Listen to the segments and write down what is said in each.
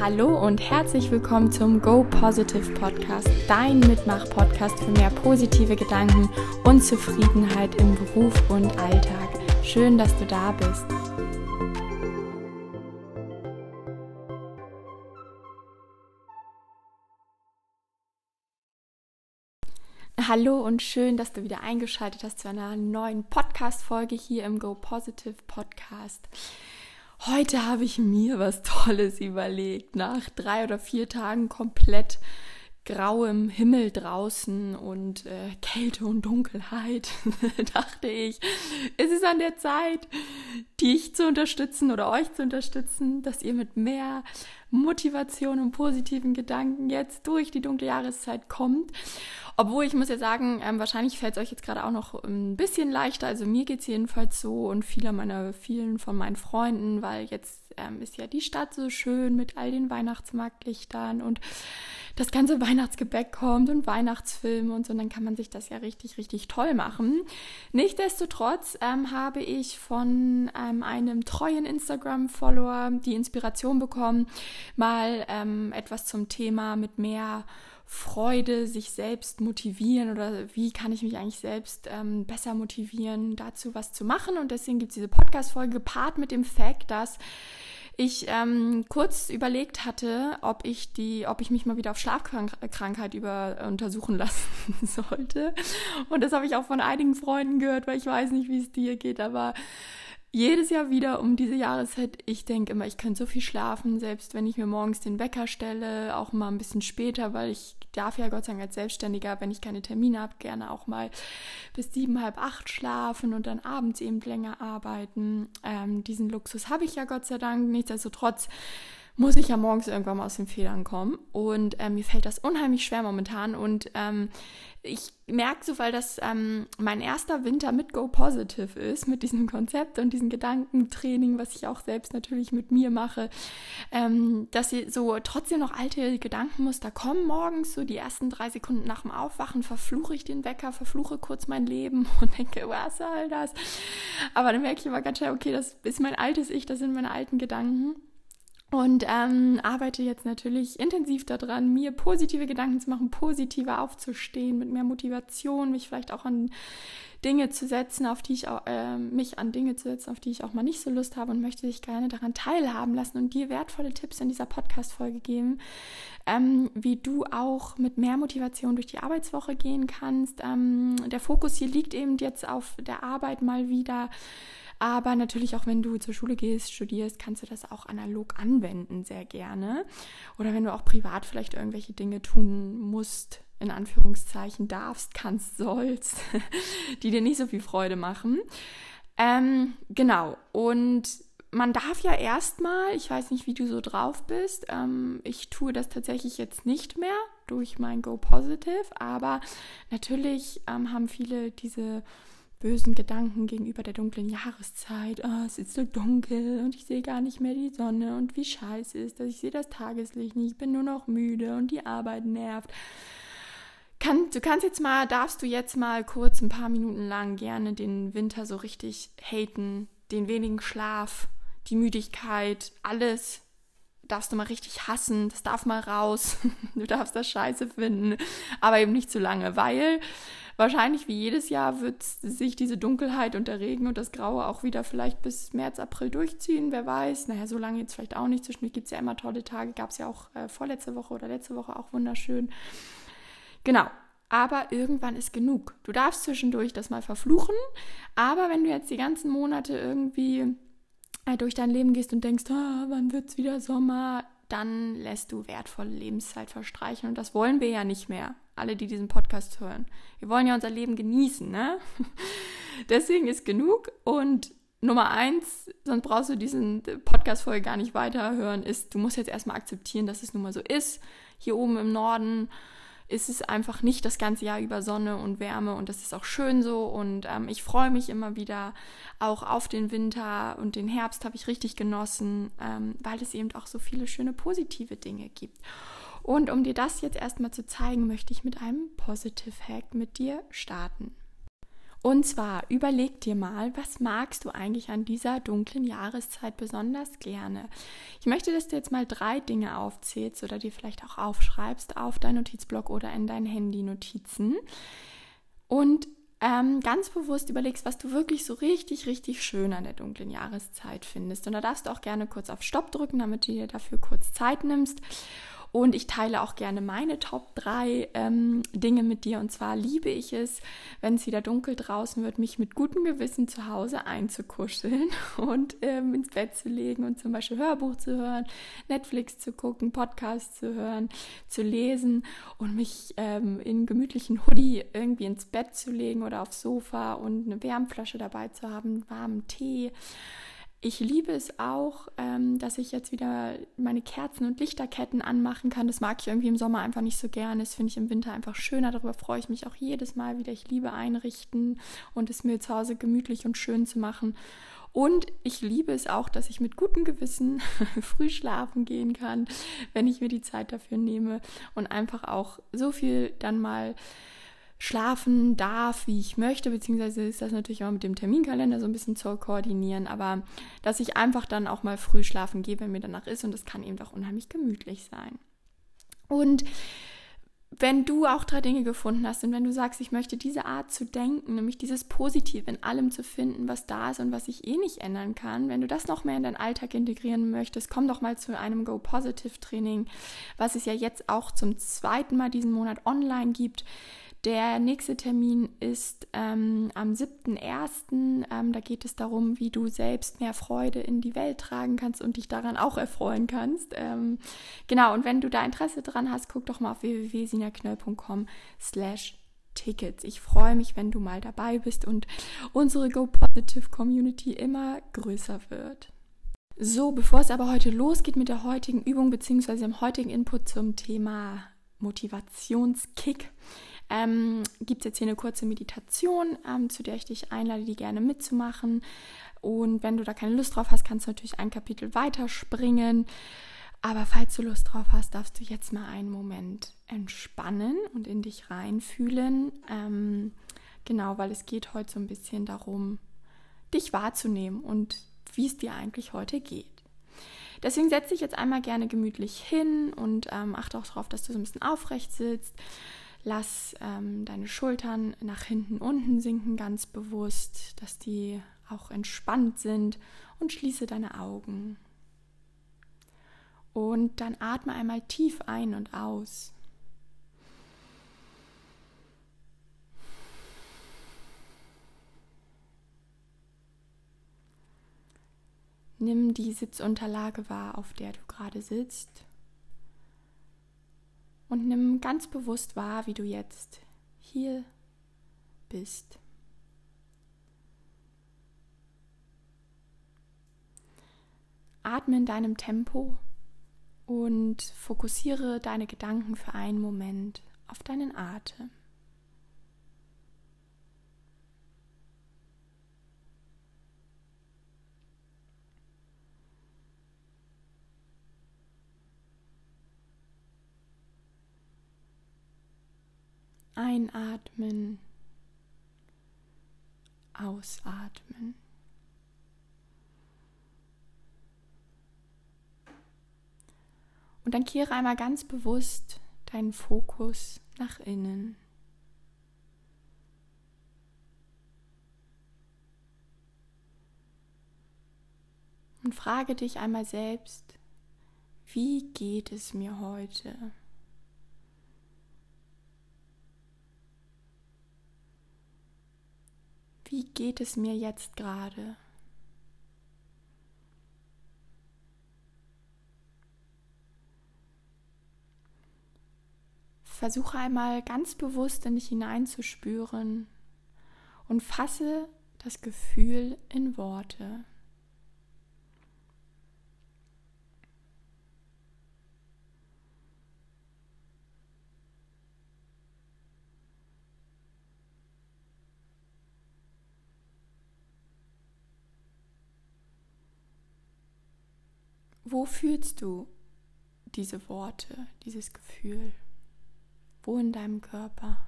Hallo und herzlich willkommen zum Go Positive Podcast, dein Mitmach-Podcast für mehr positive Gedanken und Zufriedenheit im Beruf und Alltag. Schön, dass du da bist. Hallo und schön, dass du wieder eingeschaltet hast zu einer neuen Podcast-Folge hier im Go Positive Podcast. Heute habe ich mir was Tolles überlegt. Nach drei oder vier Tagen komplett grauem Himmel draußen und äh, Kälte und Dunkelheit dachte ich, es ist an der Zeit, dich zu unterstützen oder euch zu unterstützen, dass ihr mit mehr Motivation und positiven Gedanken jetzt durch die dunkle Jahreszeit kommt. Obwohl ich muss ja sagen, ähm, wahrscheinlich fällt es euch jetzt gerade auch noch ein bisschen leichter. Also mir geht es jedenfalls so und viele meiner, vielen von meinen Freunden, weil jetzt ähm, ist ja die Stadt so schön mit all den Weihnachtsmarktlichtern und das ganze Weihnachtsgebäck kommt und Weihnachtsfilme und so, und dann kann man sich das ja richtig, richtig toll machen. Nichtsdestotrotz ähm, habe ich von ähm, einem treuen Instagram-Follower die Inspiration bekommen, mal ähm, etwas zum Thema mit mehr Freude, sich selbst motivieren oder wie kann ich mich eigentlich selbst ähm, besser motivieren, dazu was zu machen. Und deswegen gibt es diese Podcast-Folge gepaart mit dem Fakt, dass ich ähm, kurz überlegt hatte, ob ich die, ob ich mich mal wieder auf Schlafkrankheit über äh, untersuchen lassen sollte. Und das habe ich auch von einigen Freunden gehört, weil ich weiß nicht, wie es dir geht, aber jedes Jahr wieder um diese Jahreszeit, ich denke immer, ich könnte so viel schlafen, selbst wenn ich mir morgens den Wecker stelle, auch mal ein bisschen später, weil ich darf ja Gott sei Dank als Selbstständiger, wenn ich keine Termine habe, gerne auch mal bis sieben, halb acht schlafen und dann abends eben länger arbeiten. Ähm, diesen Luxus habe ich ja Gott sei Dank. Nichtsdestotrotz muss ich ja morgens irgendwann mal aus den Federn kommen. Und ähm, mir fällt das unheimlich schwer momentan. Und ähm, ich merke so, weil das ähm, mein erster Winter mit Go Positive ist, mit diesem Konzept und diesem Gedankentraining, was ich auch selbst natürlich mit mir mache, ähm, dass sie so trotzdem noch alte Gedankenmuster kommen morgens, so die ersten drei Sekunden nach dem Aufwachen verfluche ich den Wecker, verfluche kurz mein Leben und denke, was soll das? Aber dann merke ich immer ganz schnell, okay, das ist mein altes Ich, das sind meine alten Gedanken und ähm, arbeite jetzt natürlich intensiv daran, mir positive Gedanken zu machen, positiver aufzustehen, mit mehr Motivation, mich vielleicht auch an Dinge zu setzen, auf die ich auch, äh, mich an Dinge zu setzen, auf die ich auch mal nicht so Lust habe und möchte dich gerne daran teilhaben lassen und dir wertvolle Tipps in dieser Podcast-Folge geben, ähm, wie du auch mit mehr Motivation durch die Arbeitswoche gehen kannst. Ähm, der Fokus hier liegt eben jetzt auf der Arbeit mal wieder aber natürlich auch, wenn du zur Schule gehst, studierst, kannst du das auch analog anwenden, sehr gerne. Oder wenn du auch privat vielleicht irgendwelche Dinge tun musst, in Anführungszeichen darfst, kannst, sollst, die dir nicht so viel Freude machen. Ähm, genau. Und man darf ja erstmal, ich weiß nicht, wie du so drauf bist, ähm, ich tue das tatsächlich jetzt nicht mehr durch mein Go Positive, aber natürlich ähm, haben viele diese bösen Gedanken gegenüber der dunklen Jahreszeit. Oh, es ist so dunkel und ich sehe gar nicht mehr die Sonne und wie scheiße ist das. Ich sehe das Tageslicht nicht, ich bin nur noch müde und die Arbeit nervt. Kann, du kannst jetzt mal, darfst du jetzt mal kurz ein paar Minuten lang gerne den Winter so richtig haten, den wenigen Schlaf, die Müdigkeit, alles darfst du mal richtig hassen, das darf mal raus, du darfst das scheiße finden, aber eben nicht zu lange, weil wahrscheinlich wie jedes Jahr wird sich diese Dunkelheit und der Regen und das Graue auch wieder vielleicht bis März, April durchziehen, wer weiß. Naja, so lange jetzt vielleicht auch nicht. Zwischendurch gibt es ja immer tolle Tage, gab es ja auch äh, vorletzte Woche oder letzte Woche auch wunderschön. Genau, aber irgendwann ist genug. Du darfst zwischendurch das mal verfluchen, aber wenn du jetzt die ganzen Monate irgendwie äh, durch dein Leben gehst und denkst, oh, wann es wieder Sommer, dann lässt du wertvolle Lebenszeit verstreichen und das wollen wir ja nicht mehr alle, die diesen Podcast hören. Wir wollen ja unser Leben genießen, ne? Deswegen ist genug. Und Nummer eins, sonst brauchst du diesen Podcast-Folge gar nicht weiterhören, ist, du musst jetzt erstmal akzeptieren, dass es nun mal so ist. Hier oben im Norden ist es einfach nicht das ganze Jahr über Sonne und Wärme und das ist auch schön so und ähm, ich freue mich immer wieder auch auf den Winter und den Herbst habe ich richtig genossen, ähm, weil es eben auch so viele schöne positive Dinge gibt. Und um dir das jetzt erstmal zu zeigen, möchte ich mit einem Positive Hack mit dir starten. Und zwar überleg dir mal, was magst du eigentlich an dieser dunklen Jahreszeit besonders gerne? Ich möchte, dass du jetzt mal drei Dinge aufzählst oder dir vielleicht auch aufschreibst auf dein Notizblock oder in dein Handy-Notizen. Und ähm, ganz bewusst überlegst, was du wirklich so richtig, richtig schön an der dunklen Jahreszeit findest. Und da darfst du auch gerne kurz auf Stopp drücken, damit du dir dafür kurz Zeit nimmst. Und ich teile auch gerne meine Top 3 ähm, Dinge mit dir. Und zwar liebe ich es, wenn es wieder dunkel draußen wird, mich mit gutem Gewissen zu Hause einzukuscheln und ähm, ins Bett zu legen und zum Beispiel Hörbuch zu hören, Netflix zu gucken, Podcasts zu hören, zu lesen und mich ähm, in gemütlichen Hoodie irgendwie ins Bett zu legen oder aufs Sofa und eine Wärmflasche dabei zu haben, warmen Tee ich liebe es auch, ähm, dass ich jetzt wieder meine Kerzen und Lichterketten anmachen kann. Das mag ich irgendwie im Sommer einfach nicht so gerne. Das finde ich im Winter einfach schöner. Darüber freue ich mich auch jedes Mal wieder. Ich liebe einrichten und es mir zu Hause gemütlich und schön zu machen. Und ich liebe es auch, dass ich mit gutem Gewissen früh schlafen gehen kann, wenn ich mir die Zeit dafür nehme und einfach auch so viel dann mal schlafen darf, wie ich möchte, beziehungsweise ist das natürlich auch mit dem Terminkalender so ein bisschen zu koordinieren, aber dass ich einfach dann auch mal früh schlafen gehe, wenn mir danach ist und das kann eben auch unheimlich gemütlich sein. Und wenn du auch drei Dinge gefunden hast und wenn du sagst, ich möchte diese Art zu denken, nämlich dieses Positive in allem zu finden, was da ist und was ich eh nicht ändern kann, wenn du das noch mehr in deinen Alltag integrieren möchtest, komm doch mal zu einem Go Positive Training, was es ja jetzt auch zum zweiten Mal diesen Monat online gibt. Der nächste Termin ist ähm, am 7.1. Ähm, da geht es darum, wie du selbst mehr Freude in die Welt tragen kannst und dich daran auch erfreuen kannst. Ähm, genau, und wenn du da Interesse dran hast, guck doch mal auf www.sinaknöll.com slash Tickets. Ich freue mich, wenn du mal dabei bist und unsere Go Positive Community immer größer wird. So, bevor es aber heute losgeht mit der heutigen Übung bzw. dem heutigen Input zum Thema Motivationskick, ähm, gibt es jetzt hier eine kurze Meditation, ähm, zu der ich dich einlade, die gerne mitzumachen. Und wenn du da keine Lust drauf hast, kannst du natürlich ein Kapitel weiterspringen. Aber falls du Lust drauf hast, darfst du jetzt mal einen Moment entspannen und in dich reinfühlen. Ähm, genau, weil es geht heute so ein bisschen darum, dich wahrzunehmen und wie es dir eigentlich heute geht. Deswegen setze dich jetzt einmal gerne gemütlich hin und ähm, achte auch darauf, dass du so ein bisschen aufrecht sitzt. Lass ähm, deine Schultern nach hinten unten sinken, ganz bewusst, dass die auch entspannt sind und schließe deine Augen. Und dann atme einmal tief ein und aus. Nimm die Sitzunterlage wahr, auf der du gerade sitzt und nimm ganz bewusst wahr, wie du jetzt hier bist. Atme in deinem Tempo und fokussiere deine Gedanken für einen Moment auf deinen Atem. Einatmen, ausatmen. Und dann kehre einmal ganz bewusst deinen Fokus nach innen. Und frage dich einmal selbst, wie geht es mir heute? Wie geht es mir jetzt gerade? Versuche einmal ganz bewusst in dich hineinzuspüren und fasse das Gefühl in Worte. wo fühlst du diese Worte, dieses Gefühl? Wo in deinem Körper?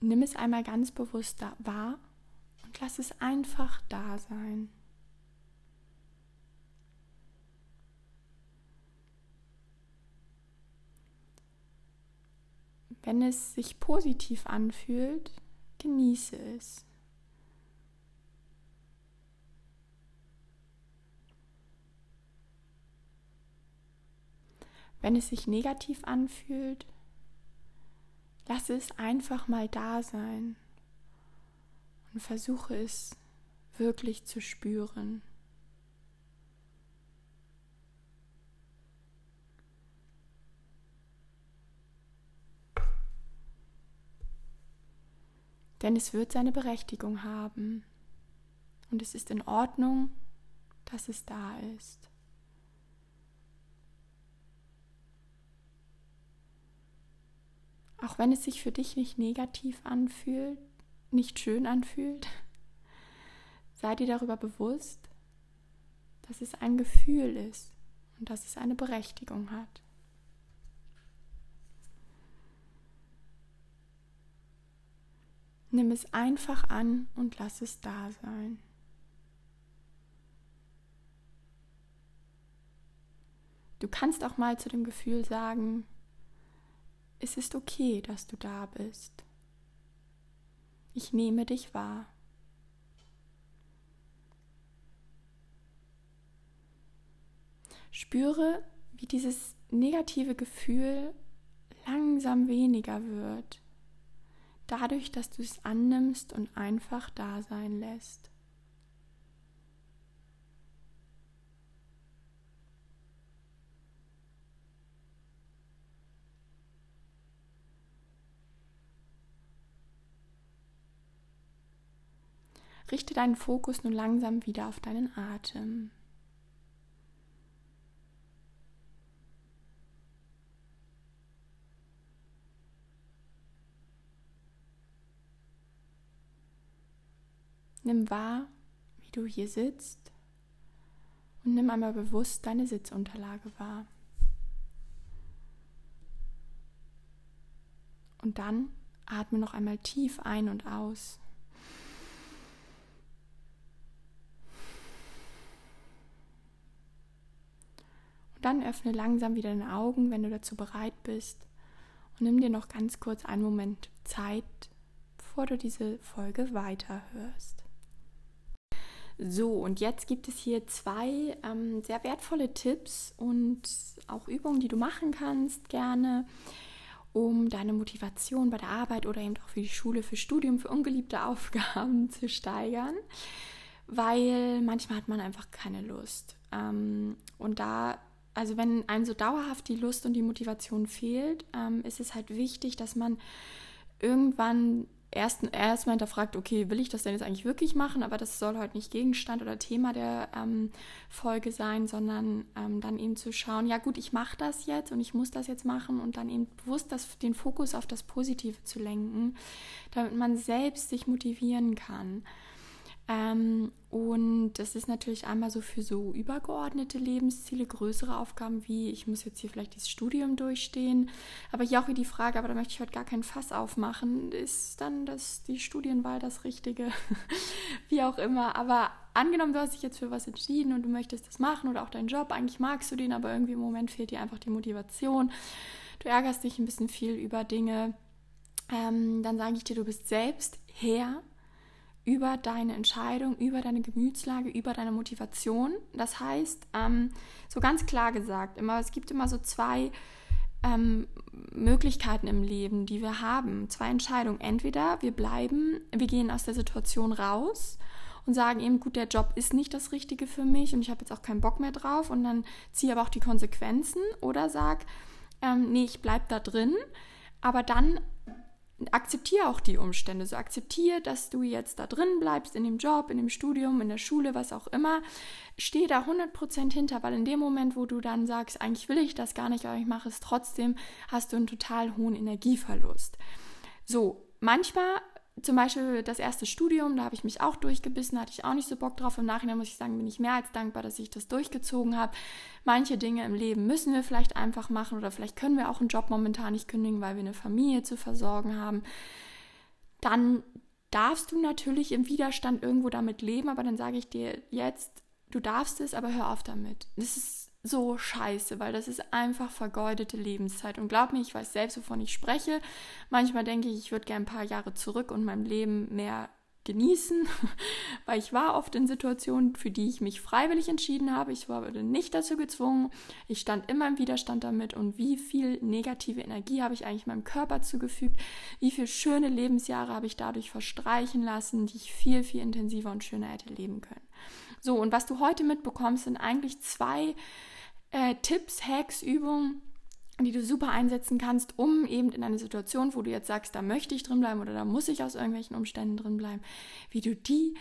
Nimm es einmal ganz bewusst wahr und lass es einfach da sein. Wenn es sich positiv anfühlt, genieße es. Wenn es sich negativ anfühlt, lasse es einfach mal da sein und versuche es wirklich zu spüren. Denn es wird seine Berechtigung haben. Und es ist in Ordnung, dass es da ist. Auch wenn es sich für dich nicht negativ anfühlt, nicht schön anfühlt, sei dir darüber bewusst, dass es ein Gefühl ist und dass es eine Berechtigung hat. Nimm es einfach an und lass es da sein. Du kannst auch mal zu dem Gefühl sagen, es ist okay, dass du da bist. Ich nehme dich wahr. Spüre, wie dieses negative Gefühl langsam weniger wird, dadurch, dass du es annimmst und einfach da sein lässt. Richte deinen Fokus nun langsam wieder auf deinen Atem. Nimm wahr, wie du hier sitzt und nimm einmal bewusst deine Sitzunterlage wahr. Und dann atme noch einmal tief ein und aus. Und dann öffne langsam wieder deine Augen, wenn du dazu bereit bist. Und nimm dir noch ganz kurz einen Moment Zeit, bevor du diese Folge weiterhörst. So, und jetzt gibt es hier zwei ähm, sehr wertvolle Tipps und auch Übungen, die du machen kannst, gerne, um deine Motivation bei der Arbeit oder eben auch für die Schule, für Studium, für ungeliebte Aufgaben zu steigern, weil manchmal hat man einfach keine Lust. Ähm, und da also wenn einem so dauerhaft die Lust und die Motivation fehlt, ähm, ist es halt wichtig, dass man irgendwann erst erstmal hinterfragt, okay, will ich das denn jetzt eigentlich wirklich machen? Aber das soll heute nicht Gegenstand oder Thema der ähm, Folge sein, sondern ähm, dann eben zu schauen, ja gut, ich mache das jetzt und ich muss das jetzt machen und dann eben bewusst das, den Fokus auf das Positive zu lenken, damit man selbst sich motivieren kann. Ähm, und das ist natürlich einmal so für so übergeordnete Lebensziele, größere Aufgaben wie, ich muss jetzt hier vielleicht dieses Studium durchstehen. Aber hier auch wieder die Frage, aber da möchte ich heute gar kein Fass aufmachen, ist dann das, die Studienwahl das Richtige? wie auch immer. Aber angenommen, du hast dich jetzt für was entschieden und du möchtest das machen oder auch deinen Job, eigentlich magst du den, aber irgendwie im Moment fehlt dir einfach die Motivation. Du ärgerst dich ein bisschen viel über Dinge. Ähm, dann sage ich dir, du bist selbst Herr über deine Entscheidung, über deine Gemütslage, über deine Motivation. Das heißt, ähm, so ganz klar gesagt, immer, es gibt immer so zwei ähm, Möglichkeiten im Leben, die wir haben. Zwei Entscheidungen. Entweder wir bleiben, wir gehen aus der Situation raus und sagen eben, gut, der Job ist nicht das Richtige für mich und ich habe jetzt auch keinen Bock mehr drauf und dann ziehe aber auch die Konsequenzen oder sag, ähm, nee, ich bleibe da drin, aber dann akzeptiere auch die Umstände. So akzeptiere, dass du jetzt da drin bleibst, in dem Job, in dem Studium, in der Schule, was auch immer. Stehe da 100% hinter, weil in dem Moment, wo du dann sagst, eigentlich will ich das gar nicht, aber ich mache es trotzdem, hast du einen total hohen Energieverlust. So, manchmal zum Beispiel das erste Studium, da habe ich mich auch durchgebissen, hatte ich auch nicht so Bock drauf. Im Nachhinein muss ich sagen, bin ich mehr als dankbar, dass ich das durchgezogen habe. Manche Dinge im Leben müssen wir vielleicht einfach machen oder vielleicht können wir auch einen Job momentan nicht kündigen, weil wir eine Familie zu versorgen haben. dann darfst du natürlich im Widerstand irgendwo damit leben, aber dann sage ich dir jetzt, du darfst es, aber hör auf damit. Das ist so scheiße, weil das ist einfach vergeudete Lebenszeit. Und glaub mir, ich weiß selbst, wovon ich spreche. Manchmal denke ich, ich würde gerne ein paar Jahre zurück und mein Leben mehr genießen, weil ich war oft in Situationen, für die ich mich freiwillig entschieden habe. Ich wurde nicht dazu gezwungen. Ich stand immer im Widerstand damit und wie viel negative Energie habe ich eigentlich meinem Körper zugefügt, wie viele schöne Lebensjahre habe ich dadurch verstreichen lassen, die ich viel, viel intensiver und schöner hätte leben können. So, und was du heute mitbekommst, sind eigentlich zwei äh, Tipps, Hacks, Übungen, die du super einsetzen kannst, um eben in einer Situation, wo du jetzt sagst, da möchte ich drin bleiben oder da muss ich aus irgendwelchen Umständen drin bleiben, wie du die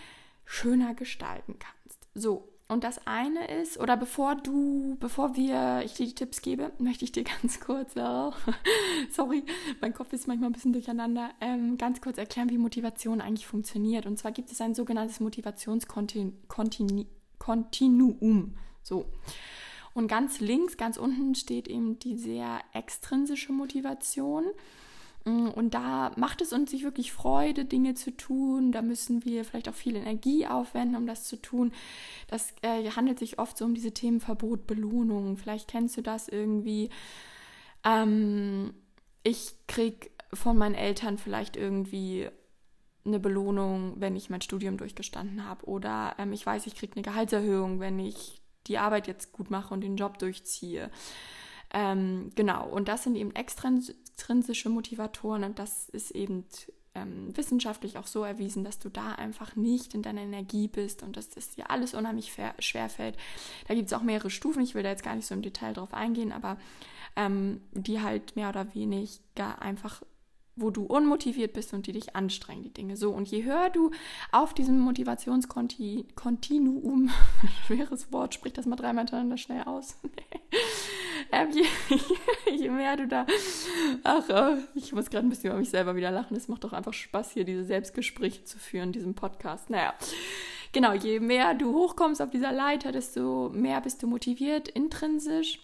schöner gestalten kannst. So, und das eine ist, oder bevor du, bevor wir, ich dir die Tipps gebe, möchte ich dir ganz kurz, oh, sorry, mein Kopf ist manchmal ein bisschen durcheinander, ähm, ganz kurz erklären, wie Motivation eigentlich funktioniert. Und zwar gibt es ein sogenanntes Motivationskontinuum. So. Und ganz links, ganz unten steht eben die sehr extrinsische Motivation. Mm, und da macht es uns sich wirklich Freude, Dinge zu tun. Da müssen wir vielleicht auch viel Energie aufwenden, um das zu tun. Das äh, handelt sich oft so um diese Themen Verbot, Belohnung. Vielleicht kennst du das irgendwie. Ähm, ich krieg von meinen Eltern vielleicht irgendwie eine Belohnung, wenn ich mein Studium durchgestanden habe. Oder ähm, ich weiß, ich kriege eine Gehaltserhöhung, wenn ich die Arbeit jetzt gut mache und den Job durchziehe. Ähm, genau, und das sind eben extrinsische Motivatoren und das ist eben ähm, wissenschaftlich auch so erwiesen, dass du da einfach nicht in deiner Energie bist und dass das dir alles unheimlich schwer fällt. Da gibt es auch mehrere Stufen, ich will da jetzt gar nicht so im Detail drauf eingehen, aber ähm, die halt mehr oder weniger einfach wo du unmotiviert bist und die dich anstrengen, die Dinge. So, und je höher du auf diesem Motivationskontinuum, schweres Wort, sprich das mal dreimal hintereinander schnell aus. ähm, je, je, mehr du da, ach, äh, ich muss gerade ein bisschen über mich selber wieder lachen. Es macht doch einfach Spaß, hier diese Selbstgespräche zu führen, diesem Podcast. Naja. Genau, je mehr du hochkommst auf dieser Leiter, desto mehr bist du motiviert, intrinsisch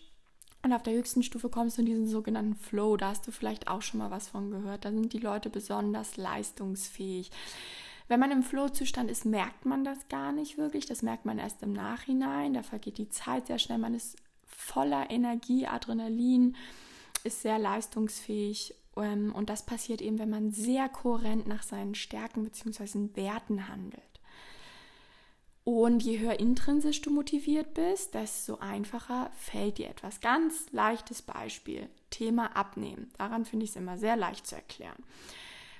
und auf der höchsten Stufe kommst du in diesen sogenannten Flow. Da hast du vielleicht auch schon mal was von gehört. Da sind die Leute besonders leistungsfähig. Wenn man im Flow-Zustand ist, merkt man das gar nicht wirklich. Das merkt man erst im Nachhinein. Da vergeht die Zeit sehr schnell. Man ist voller Energie, Adrenalin, ist sehr leistungsfähig. Ähm, und das passiert eben, wenn man sehr kohärent nach seinen Stärken bzw. Werten handelt. Und je höher intrinsisch du motiviert bist, desto einfacher fällt dir etwas. Ganz leichtes Beispiel, Thema Abnehmen. Daran finde ich es immer sehr leicht zu erklären.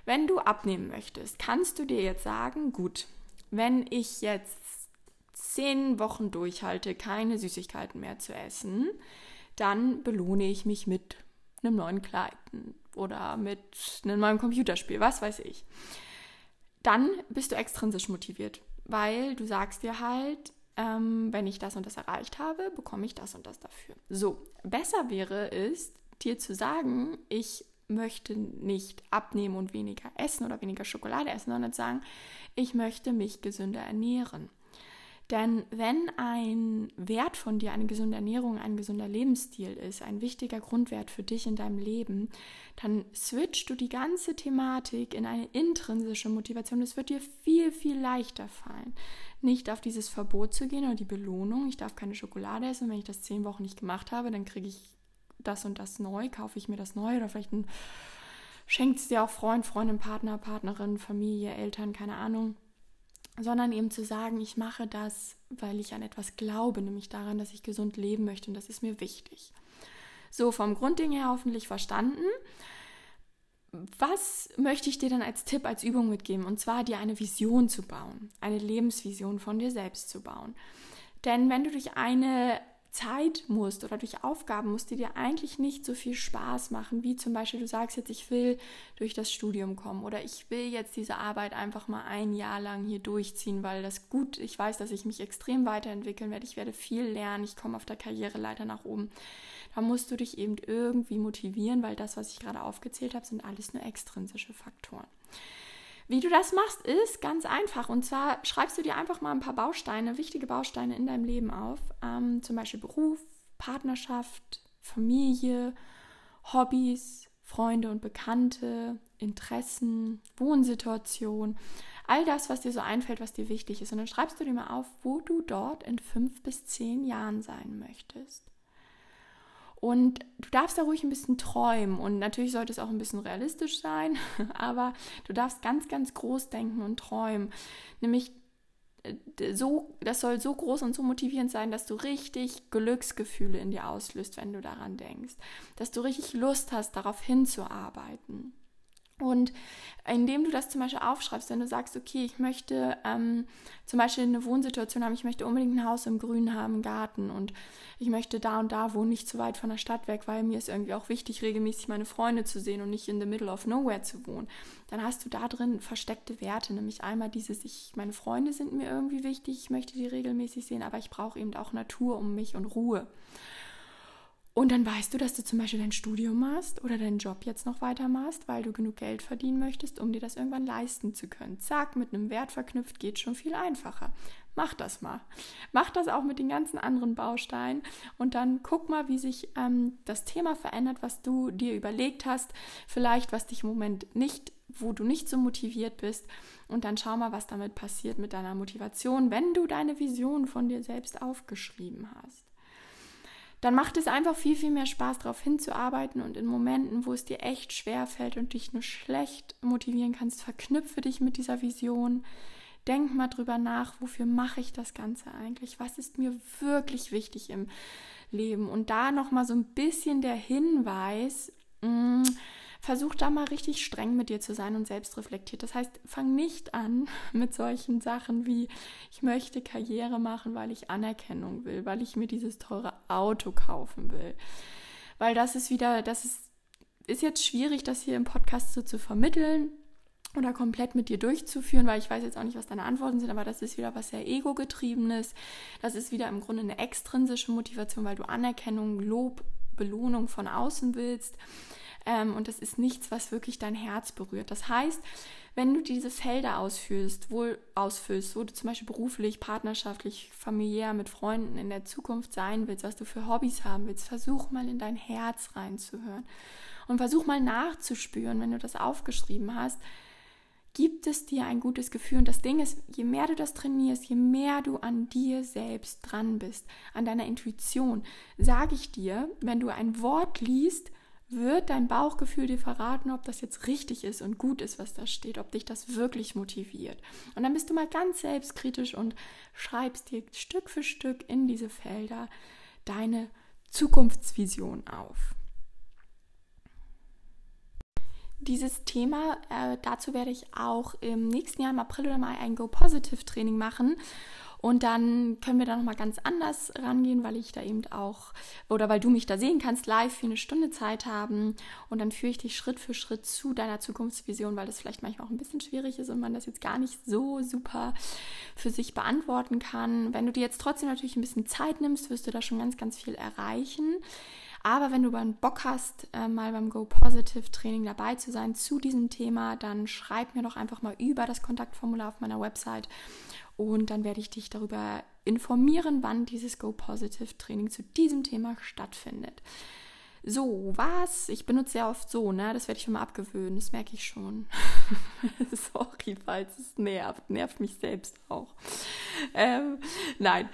Wenn du abnehmen möchtest, kannst du dir jetzt sagen, gut, wenn ich jetzt zehn Wochen durchhalte, keine Süßigkeiten mehr zu essen, dann belohne ich mich mit einem neuen Kleid oder mit einem neuen Computerspiel, was weiß ich. Dann bist du extrinsisch motiviert weil du sagst dir halt, ähm, wenn ich das und das erreicht habe, bekomme ich das und das dafür. So, besser wäre es, dir zu sagen, ich möchte nicht abnehmen und weniger essen oder weniger Schokolade essen, sondern sagen, ich möchte mich gesünder ernähren. Denn wenn ein Wert von dir eine gesunde Ernährung, ein gesunder Lebensstil ist, ein wichtiger Grundwert für dich in deinem Leben, dann switchst du die ganze Thematik in eine intrinsische Motivation. Es wird dir viel, viel leichter fallen, nicht auf dieses Verbot zu gehen oder die Belohnung. Ich darf keine Schokolade essen. Wenn ich das zehn Wochen nicht gemacht habe, dann kriege ich das und das neu, kaufe ich mir das neu oder vielleicht schenkt es dir auch Freund, Freundin, Partner, Partnerin, Familie, Eltern, keine Ahnung sondern eben zu sagen, ich mache das, weil ich an etwas glaube, nämlich daran, dass ich gesund leben möchte und das ist mir wichtig. So, vom Grundding her hoffentlich verstanden. Was möchte ich dir dann als Tipp, als Übung mitgeben? Und zwar dir eine Vision zu bauen, eine Lebensvision von dir selbst zu bauen. Denn wenn du durch eine Zeit musst oder durch Aufgaben musst, die dir eigentlich nicht so viel Spaß machen, wie zum Beispiel du sagst jetzt, ich will durch das Studium kommen oder ich will jetzt diese Arbeit einfach mal ein Jahr lang hier durchziehen, weil das gut, ich weiß, dass ich mich extrem weiterentwickeln werde, ich werde viel lernen, ich komme auf der Karriereleiter nach oben. Da musst du dich eben irgendwie motivieren, weil das, was ich gerade aufgezählt habe, sind alles nur extrinsische Faktoren. Wie du das machst, ist ganz einfach. Und zwar schreibst du dir einfach mal ein paar Bausteine, wichtige Bausteine in deinem Leben auf. Ähm, zum Beispiel Beruf, Partnerschaft, Familie, Hobbys, Freunde und Bekannte, Interessen, Wohnsituation, all das, was dir so einfällt, was dir wichtig ist. Und dann schreibst du dir mal auf, wo du dort in fünf bis zehn Jahren sein möchtest. Und du darfst da ruhig ein bisschen träumen und natürlich sollte es auch ein bisschen realistisch sein, aber du darfst ganz, ganz groß denken und träumen. Nämlich äh, so, das soll so groß und so motivierend sein, dass du richtig Glücksgefühle in dir auslöst, wenn du daran denkst. Dass du richtig Lust hast, darauf hinzuarbeiten. Und indem du das zum Beispiel aufschreibst, wenn du sagst, okay, ich möchte ähm, zum Beispiel eine Wohnsituation haben, ich möchte unbedingt ein Haus im Grün haben, einen Garten und ich möchte da und da wohnen, nicht zu weit von der Stadt weg, weil mir ist irgendwie auch wichtig, regelmäßig meine Freunde zu sehen und nicht in the middle of nowhere zu wohnen. Dann hast du da drin versteckte Werte, nämlich einmal dieses, ich, meine Freunde sind mir irgendwie wichtig, ich möchte die regelmäßig sehen, aber ich brauche eben auch Natur um mich und Ruhe. Und dann weißt du, dass du zum Beispiel dein Studium machst oder deinen Job jetzt noch weiter machst, weil du genug Geld verdienen möchtest, um dir das irgendwann leisten zu können. Zack, mit einem Wert verknüpft geht schon viel einfacher. Mach das mal. Mach das auch mit den ganzen anderen Bausteinen und dann guck mal, wie sich ähm, das Thema verändert, was du dir überlegt hast. Vielleicht, was dich im Moment nicht, wo du nicht so motiviert bist. Und dann schau mal, was damit passiert mit deiner Motivation, wenn du deine Vision von dir selbst aufgeschrieben hast dann macht es einfach viel, viel mehr Spaß, darauf hinzuarbeiten und in Momenten, wo es dir echt schwer fällt und dich nur schlecht motivieren kannst, verknüpfe dich mit dieser Vision. Denk mal drüber nach, wofür mache ich das Ganze eigentlich? Was ist mir wirklich wichtig im Leben? Und da nochmal so ein bisschen der Hinweis, mh, mm, versuch da mal richtig streng mit dir zu sein und selbst reflektiert. Das heißt, fang nicht an mit solchen Sachen wie, ich möchte Karriere machen, weil ich Anerkennung will, weil ich mir dieses teure Auto kaufen will. Weil das ist wieder, das ist, ist jetzt schwierig, das hier im Podcast so zu vermitteln oder komplett mit dir durchzuführen, weil ich weiß jetzt auch nicht, was deine Antworten sind, aber das ist wieder was sehr ego-getriebenes. Das ist wieder im Grunde eine extrinsische Motivation, weil du Anerkennung, Lob, Belohnung von außen willst. Ähm, und das ist nichts, was wirklich dein Herz berührt. Das heißt, wenn du diese Felder ausfüllst, wohl ausfüllst, wo du zum Beispiel beruflich, partnerschaftlich, familiär mit Freunden in der Zukunft sein willst, was du für Hobbys haben willst, versuch mal in dein Herz reinzuhören und versuch mal nachzuspüren, wenn du das aufgeschrieben hast, gibt es dir ein gutes Gefühl. Und das Ding ist, je mehr du das trainierst, je mehr du an dir selbst dran bist, an deiner Intuition, sage ich dir, wenn du ein Wort liest, wird dein Bauchgefühl dir verraten, ob das jetzt richtig ist und gut ist, was da steht, ob dich das wirklich motiviert. Und dann bist du mal ganz selbstkritisch und schreibst dir Stück für Stück in diese Felder deine Zukunftsvision auf. Dieses Thema, äh, dazu werde ich auch im nächsten Jahr im April oder Mai ein Go Positive Training machen. Und dann können wir da nochmal ganz anders rangehen, weil ich da eben auch, oder weil du mich da sehen kannst, live für eine Stunde Zeit haben. Und dann führe ich dich Schritt für Schritt zu deiner Zukunftsvision, weil das vielleicht manchmal auch ein bisschen schwierig ist und man das jetzt gar nicht so super für sich beantworten kann. Wenn du dir jetzt trotzdem natürlich ein bisschen Zeit nimmst, wirst du da schon ganz, ganz viel erreichen. Aber wenn du mal Bock hast, äh, mal beim Go Positive Training dabei zu sein zu diesem Thema, dann schreib mir doch einfach mal über das Kontaktformular auf meiner Website und dann werde ich dich darüber informieren, wann dieses Go Positive Training zu diesem Thema stattfindet. So, was? Ich benutze sehr oft so, ne? Das werde ich schon mal abgewöhnen, das merke ich schon. Sorry, falls es nervt. Nervt mich selbst auch. Ähm, nein.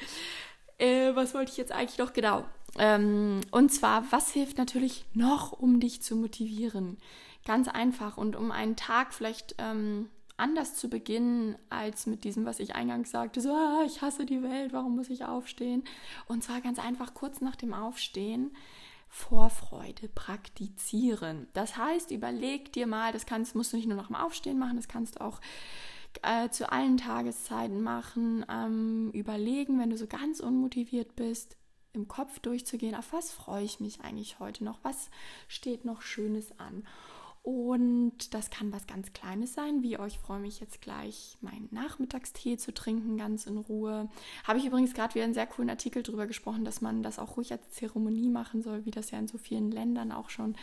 Äh, was wollte ich jetzt eigentlich noch genau? Ähm, und zwar, was hilft natürlich noch, um dich zu motivieren? Ganz einfach und um einen Tag vielleicht ähm, anders zu beginnen als mit diesem, was ich eingangs sagte, so, ah, ich hasse die Welt, warum muss ich aufstehen? Und zwar ganz einfach kurz nach dem Aufstehen Vorfreude praktizieren. Das heißt, überleg dir mal, das kannst, musst du nicht nur nach dem Aufstehen machen, das kannst du auch äh, zu allen Tageszeiten machen. Ähm, überlegen, wenn du so ganz unmotiviert bist, im Kopf durchzugehen, auf was freue ich mich eigentlich heute noch, was steht noch Schönes an. Und das kann was ganz Kleines sein, wie euch freue mich jetzt gleich meinen Nachmittagstee zu trinken, ganz in Ruhe. Habe ich übrigens gerade wieder einen sehr coolen Artikel darüber gesprochen, dass man das auch ruhig als Zeremonie machen soll, wie das ja in so vielen Ländern auch schon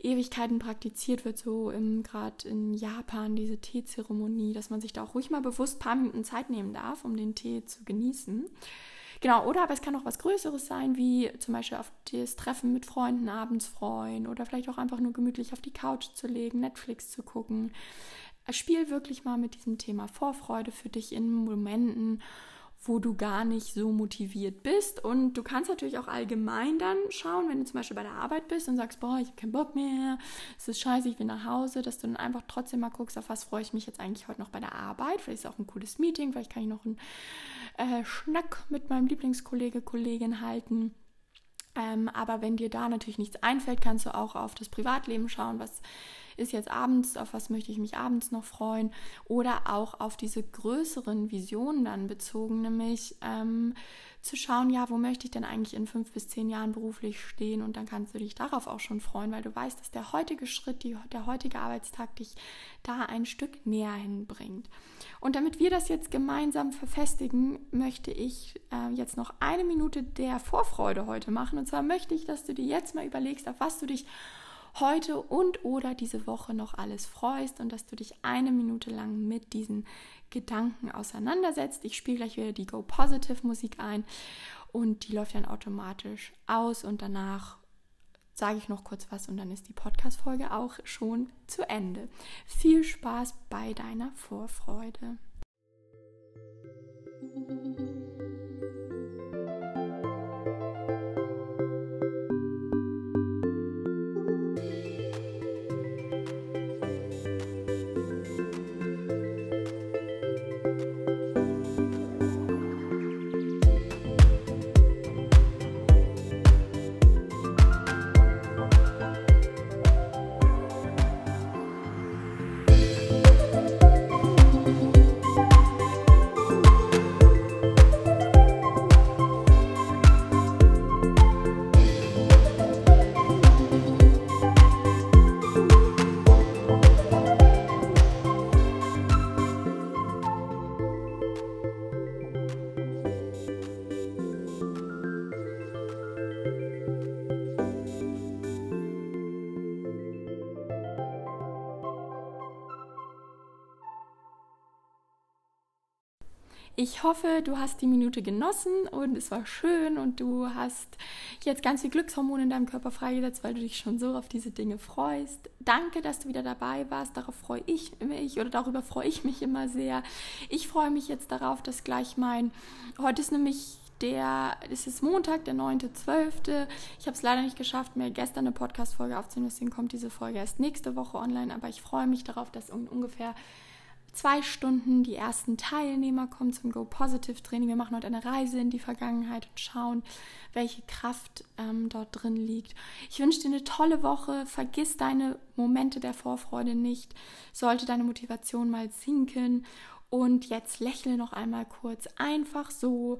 Ewigkeiten praktiziert wird, so gerade in Japan, diese Teezeremonie, dass man sich da auch ruhig mal bewusst ein paar Minuten Zeit nehmen darf, um den Tee zu genießen. Genau, oder aber es kann auch was Größeres sein, wie zum Beispiel auf das Treffen mit Freunden abends freuen oder vielleicht auch einfach nur gemütlich auf die Couch zu legen, Netflix zu gucken. Spiel wirklich mal mit diesem Thema Vorfreude für dich in Momenten, wo du gar nicht so motiviert bist. Und du kannst natürlich auch allgemein dann schauen, wenn du zum Beispiel bei der Arbeit bist und sagst, boah, ich habe keinen Bock mehr, es ist scheiße, ich will nach Hause, dass du dann einfach trotzdem mal guckst, auf was freue ich mich jetzt eigentlich heute noch bei der Arbeit. Vielleicht ist auch ein cooles Meeting, vielleicht kann ich noch einen äh, Schnack mit meinem Lieblingskollege, Kollegin halten. Ähm, aber wenn dir da natürlich nichts einfällt, kannst du auch auf das Privatleben schauen, was ist jetzt abends, auf was möchte ich mich abends noch freuen oder auch auf diese größeren Visionen dann bezogen, nämlich ähm, zu schauen, ja, wo möchte ich denn eigentlich in fünf bis zehn Jahren beruflich stehen und dann kannst du dich darauf auch schon freuen, weil du weißt, dass der heutige Schritt, die, der heutige Arbeitstag dich da ein Stück näher hinbringt. Und damit wir das jetzt gemeinsam verfestigen, möchte ich äh, jetzt noch eine Minute der Vorfreude heute machen. Und zwar möchte ich, dass du dir jetzt mal überlegst, auf was du dich heute und oder diese Woche noch alles freust und dass du dich eine Minute lang mit diesen Gedanken auseinandersetzt. Ich spiele gleich wieder die Go Positive Musik ein und die läuft dann automatisch aus und danach sage ich noch kurz was und dann ist die Podcast-Folge auch schon zu Ende. Viel Spaß bei deiner Vorfreude. Ich hoffe, du hast die Minute genossen und es war schön und du hast jetzt ganz viel Glückshormone in deinem Körper freigesetzt, weil du dich schon so auf diese Dinge freust. Danke, dass du wieder dabei warst. Darauf freue ich mich oder darüber freue ich mich immer sehr. Ich freue mich jetzt darauf, dass gleich mein, heute ist nämlich der, es ist Montag, der 9.12. Ich habe es leider nicht geschafft, mir gestern eine Podcast-Folge aufzunehmen, deswegen kommt diese Folge erst nächste Woche online, aber ich freue mich darauf, dass ungefähr zwei Stunden die ersten Teilnehmer kommen zum Go Positive Training. Wir machen heute eine Reise in die Vergangenheit und schauen, welche Kraft ähm, dort drin liegt. Ich wünsche dir eine tolle Woche. Vergiss deine Momente der Vorfreude nicht. Sollte deine Motivation mal sinken. Und jetzt lächle noch einmal kurz einfach so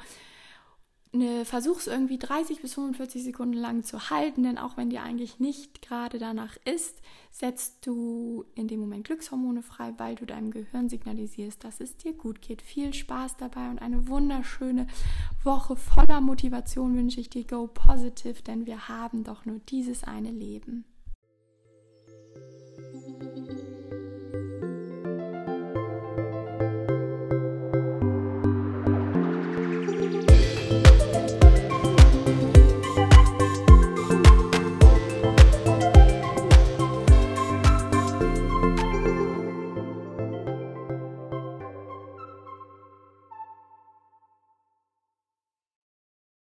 eine, versuch's irgendwie 30 bis 45 Sekunden lang zu halten, denn auch wenn dir eigentlich nicht gerade danach ist, setzt du in dem Moment Glückshormone frei, weil du deinem Gehirn signalisierst, dass es dir gut geht. Viel Spaß dabei und eine wunderschöne Woche voller Motivation wünsche ich dir. Go positive, denn wir haben doch nur dieses eine Leben.